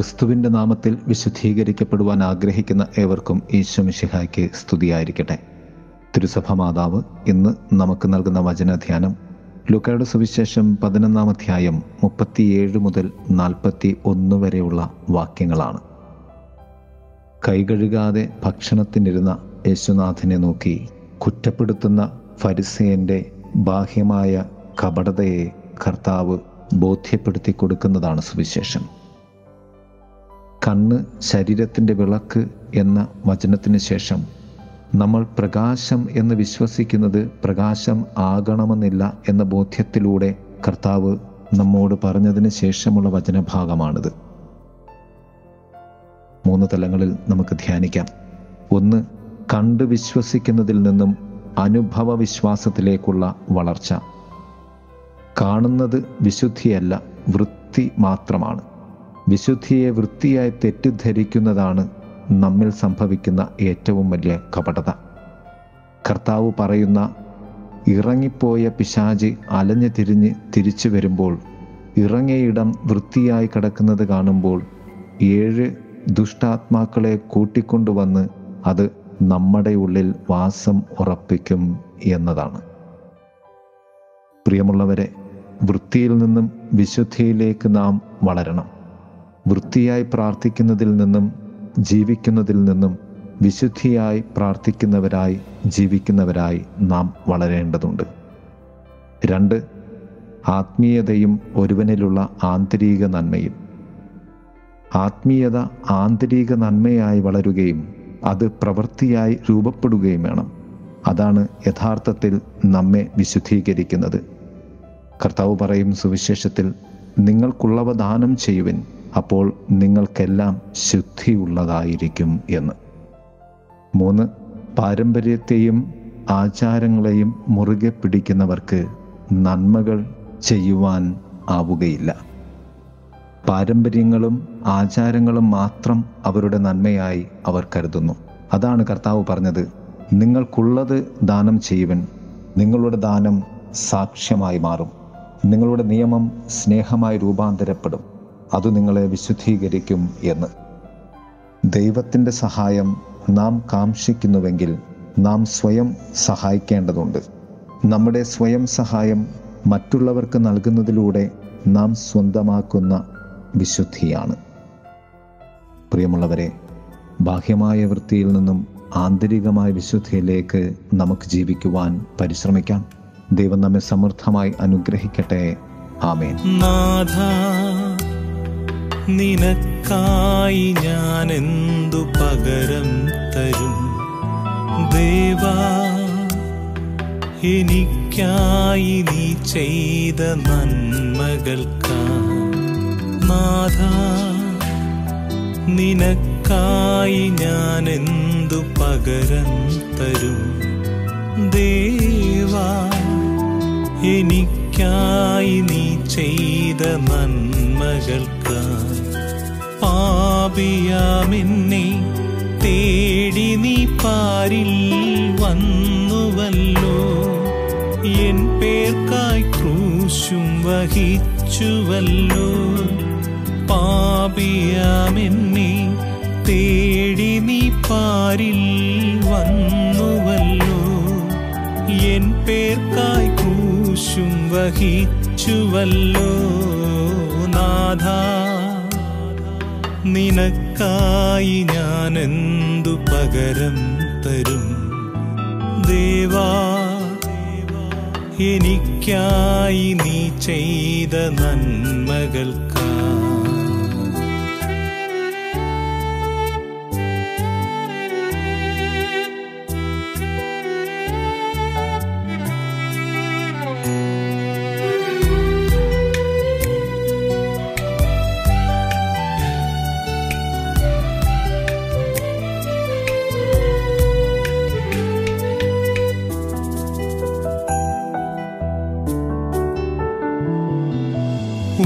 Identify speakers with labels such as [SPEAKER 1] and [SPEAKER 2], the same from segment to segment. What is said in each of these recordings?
[SPEAKER 1] ക്രിസ്തുവിന്റെ നാമത്തിൽ വിശുദ്ധീകരിക്കപ്പെടുവാൻ ആഗ്രഹിക്കുന്ന ഏവർക്കും ഈശ്വമിഷിഹായ്ക്ക് സ്തുതിയായിരിക്കട്ടെ. തിരുസഭ മാതാവ് ഇന്ന് നമുക്ക് നൽകുന്ന വചനധ്യാനം ലുക്കയുടെ സുവിശേഷം പതിനൊന്നാം അധ്യായം മുപ്പത്തിയേഴ് മുതൽ നാൽപ്പത്തി ഒന്ന് വരെയുള്ള വാക്യങ്ങളാണ്. കൈകഴുകാതെ ഭക്ഷണത്തിനിരുന്ന യേശുനാഥനെ നോക്കി കുറ്റപ്പെടുത്തുന്ന ഫരിസേന്റെ ബാഹ്യമായ കപടതയെ കർത്താവ് ബോധ്യപ്പെടുത്തി കൊടുക്കുന്നതാണ് സുവിശേഷം. കണ്ണ് ശരീരത്തിന്റെ വിളക്ക് എന്ന വചനത്തിന് ശേഷം നമ്മൾ പ്രകാശം എന്ന് വിശ്വസിക്കുന്നത് പ്രകാശം ആകണമെന്നില്ല എന്ന ബോധ്യത്തിലൂടെ കർത്താവ് നമ്മോട് പറഞ്ഞതിന് ശേഷമുള്ള വചനഭാഗമാണിത്. മൂന്ന് തലങ്ങളിൽ നമുക്ക് ധ്യാനിക്കാം. ഒന്ന് കണ്ട് വിശ്വസിക്കുന്നതിൽ നിന്നും അനുഭവ വിശ്വാസത്തിലേക്കുള്ള വളർച്ച. കാണുന്നത് വിശുദ്ധിയല്ല വൃത്തി മാത്രമാണ്. വിശുദ്ധിയെ വൃത്തിയായി തെറ്റിദ്ധരിക്കുന്നതാണ് നമ്മിൽ സംഭവിക്കുന്ന ഏറ്റവും വലിയ കപടത. കർത്താവ് പറയുന്ന ഇറങ്ങിപ്പോയ പിശാജ് അലഞ്ഞു തിരിഞ്ഞ് തിരിച്ചു വരുമ്പോൾ ഇറങ്ങിയിടം വൃത്തിയായി കിടക്കുന്നത് കാണുമ്പോൾ ഏഴ് ദുഷ്ടാത്മാക്കളെ കൂട്ടിക്കൊണ്ടുവന്ന് അത് നമ്മുടെ ഉള്ളിൽ വാസം ഉറപ്പിക്കും എന്നതാണ്. പ്രിയമുള്ളവരെ വൃത്തിയിൽ നിന്നും വിശുദ്ധിയിലേക്ക് നാം വളരണം. വൃത്തിയായി പ്രാർത്ഥിക്കുന്നതിൽ നിന്നും ജീവിക്കുന്നതിൽ നിന്നും വിശുദ്ധിയായി പ്രാർത്ഥിക്കുന്നവരായി ജീവിക്കുന്നവരായി നാം വളരേണ്ടതുണ്ട്. രണ്ട് ആത്മീയതയും ഒരുവനിലുള്ള ആന്തരിക നന്മയും. ആത്മീയത ആന്തരിക നന്മയായി വളരുകയും അത് പ്രവൃത്തിയായി രൂപപ്പെടുകയും വേണം. അതാണ് യഥാർത്ഥത്തിൽ നമ്മെ വിശുദ്ധീകരിക്കുന്നത്. കർത്താവ് പറയും സുവിശേഷത്തിൽ നിങ്ങൾക്കുള്ളവ ദാനം ചെയ്യുവിൻ അപ്പോൾ നിങ്ങൾക്കെല്ലാം ശുദ്ധിയുള്ളതായിരിക്കും എന്ന്. മൂന്ന് പാരമ്പര്യത്തെയും ആചാരങ്ങളെയും മുറുകെ പിടിക്കുന്നവർക്ക് നന്മകൾ ചെയ്യുവാൻ ആവുകയില്ല. പാരമ്പര്യങ്ങളും ആചാരങ്ങളും മാത്രം അവരുടെ നന്മയായി അവർ കരുതുന്നു. അതാണ് കർത്താവ് പറഞ്ഞത്. നിങ്ങൾക്കുള്ളത് ദാനം ചെയ്യുവൻ. നിങ്ങളുടെ ദാനം സാക്ഷ്യമായി മാറും. നിങ്ങളുടെ നിയമം സ്നേഹമായി രൂപാന്തരപ്പെടും. അത് നിങ്ങളെ വിശുദ്ധീകരിക്കും എന്ന്. ദൈവത്തിന്റെ സഹായം നാം കാക്ഷിക്കുന്നുവെങ്കിൽ നാം സ്വയം സഹായിക്കേണ്ടതുണ്ട്. നമ്മുടെ സ്വയം സഹായം മറ്റുള്ളവർക്ക് നൽകുന്നതിലൂടെ നാം സ്വന്തമാക്കുന്ന വിശുദ്ധിയാണ്. പ്രിയമുള്ളവരെ ബാഹ്യമായ വൃത്തിയിൽ നിന്നും ആന്തരികമായ വിശുദ്ധിയിലേക്ക് നമുക്ക് ജീവിക്കുവാൻ പരിശ്രമിക്കാം. ദൈവം നമ്മെ സമൃദ്ധമായി അനുഗ്രഹിക്കട്ടെ. ആമേൻ.
[SPEAKER 2] നാഥ നിനക്കായി ഞാൻ എന്തു പകരം തരും? ദേവാ എനിക്കായി നീ ചെയ്ത നന്മകൾക്കാ. നാഥ നിനക്കായി ഞാൻ എന്തു പകരം തരും? ദേവാ എനിക്കായി നീ ചെയ്ത നന്മകൾക്ക്. പാപിയാമെന്നെ തേടി നീ പാരിൽ വന്നുവല്ലോ. എൻ പേർക്കായി ക്രൂശും വഹിച്ചുവല്ലോ. പാപിയാമെന്നെ തേടി നീ പാരിൽ വന്നുവല്ലോ. എൻ പേർക്കായി ക്രൂശും വഹിച്ചുവല്ലോ. നാഥ നിനക്കായി ഞാനെന്തു പകരം തരും? ദേവാ എനിക്കായി നീ ചെയ്ത നന്മകൾക്കാ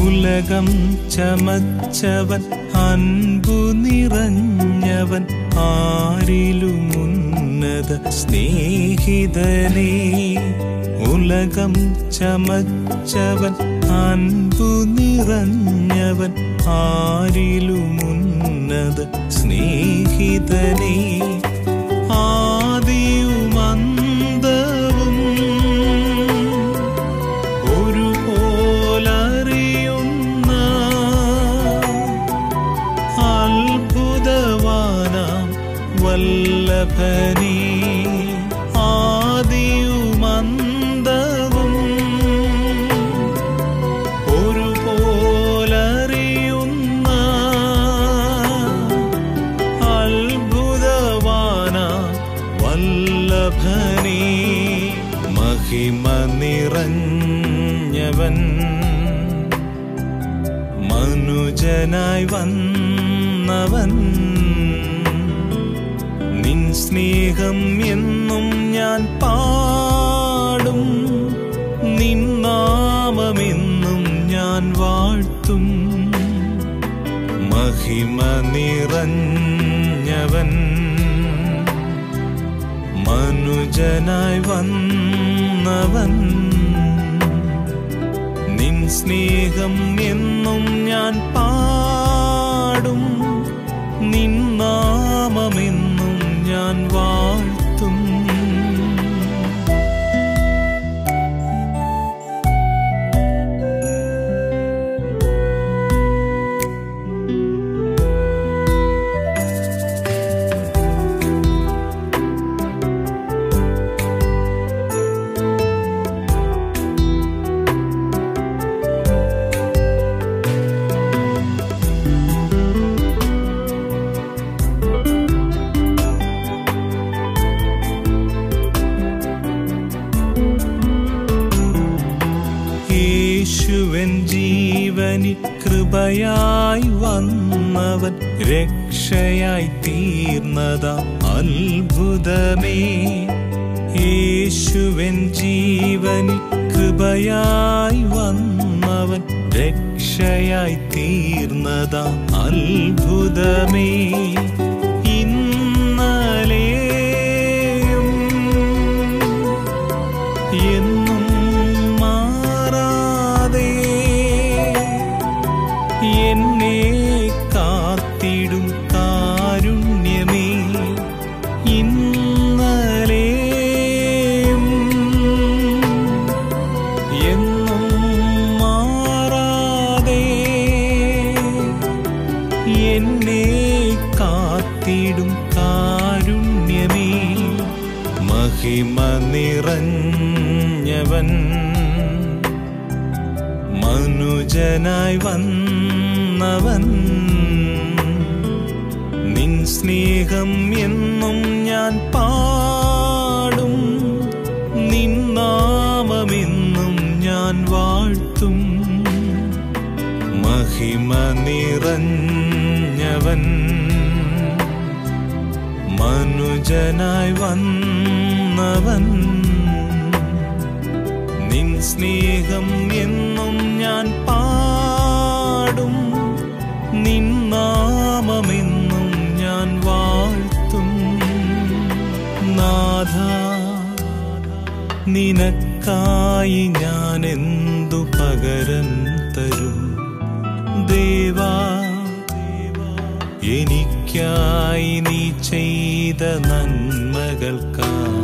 [SPEAKER 2] ഉലകം ചമച്ചവൻ അൻപു നിറഞ്ഞവൻ ആരിലുമുന്നത സ്നേഹിതനേ. ഉലകം ചമച്ചവൻ അൻപു നിറഞ്ഞവൻ ആരിലുമുന്നത സ്നേഹിതനേ. വല്ലഭനേ ആദിയുമന്തവും ഒരുപോലറിയുന്ന അത്ഭുതവാന വല്ലഭനേ മഹിമ നിറഞ്ഞവൻ മനുജനായി വന്നവൻ സ്നേഹം എന്നും ഞാൻ പാടും. നിന്നാമെന്നും ഞാൻ വാഴ്ത്തും. മഹിമ നിറഞ്ഞവൻ മനുജനായി വന്നവൻ. നിൻ സ്നേഹം എന്നും ഞാൻ പാടും ജീവനിൽ കൃപയായി വന്നവൻ രക്ഷയായി തീർന്നതാ അത്ഭുതമേ. യേശുവൻ ജീവനിൽ കൃപയായി വന്നവൻ രക്ഷയായി തീർന്നതാ അത്ഭുതമേ. മഹിമ നിറഞ്ഞവൻ മനുജനായി വന്നവൻ. നിൻ സ്നേഹം എന്നും ഞാൻ പാടും. നിൻ നാമമെന്നും ഞാൻ വാഴ്ത്തും. മഹിമ നിറഞ്ഞവൻ മനുജനായി വന്നവൻ നിൻ സ്നേഹം എന്നും ഞാൻ പാടും. നിൻ നാമമെന്നും ഞാൻ വാഴ്ത്തും. നാഥ നിനക്കായി ഞാൻ എന്തു പകരം തരും? ദേവാ എനിക്കായി നീ ചെയ്ത നന്മകൾക്കായി